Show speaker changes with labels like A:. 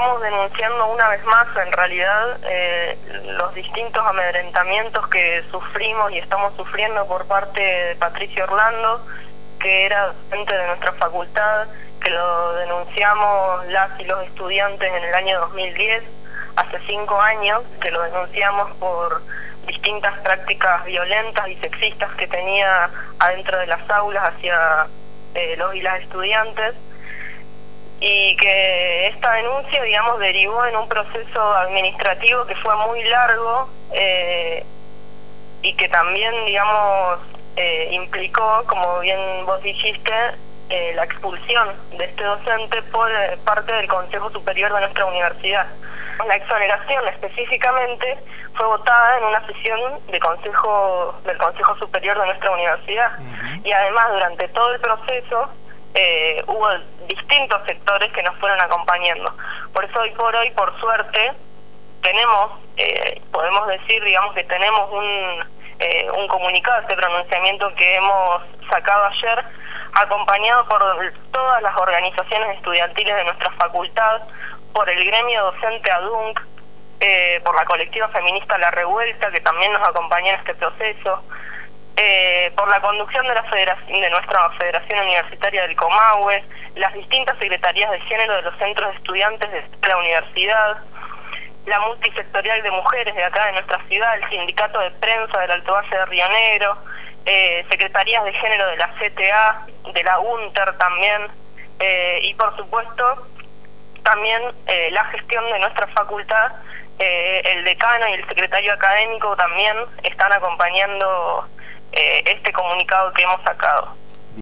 A: estamos denunciando una vez más, en realidad, eh, los distintos amedrentamientos que sufrimos y estamos sufriendo por parte de Patricio Orlando, que era docente de nuestra facultad, que lo denunciamos las y los estudiantes en el año 2010, hace cinco años, que lo denunciamos por distintas prácticas violentas y sexistas que tenía adentro de las aulas hacia eh, los y las estudiantes y que esta denuncia, digamos, derivó en un proceso administrativo que fue muy largo eh, y que también, digamos, eh, implicó, como bien vos dijiste, eh, la expulsión de este docente por parte del Consejo Superior de nuestra universidad. La exoneración específicamente fue votada en una sesión de consejo del Consejo Superior de nuestra universidad y además durante todo el proceso eh, hubo distintos sectores que nos fueron acompañando. Por eso hoy por hoy, por suerte, tenemos, eh, podemos decir, digamos que tenemos un, eh, un comunicado, este pronunciamiento que hemos sacado ayer, acompañado por todas las organizaciones estudiantiles de nuestra facultad, por el gremio docente ADUNC, eh, por la colectiva feminista La Revuelta, que también nos acompaña en este proceso, eh, por la conducción de, la nuestra Federación Universitaria del Comahue, las distintas secretarías de género de los centros de estudiantes de la universidad, la multisectorial de mujeres de acá de nuestra ciudad, el sindicato de prensa del Alto Valle de Río Negro, eh, secretarías de género de la CTA, de la UNTER también, eh, y por supuesto también la gestión de nuestra facultad, el decano y el secretario académico también están acompañando eh, este comunicado que hemos sacado.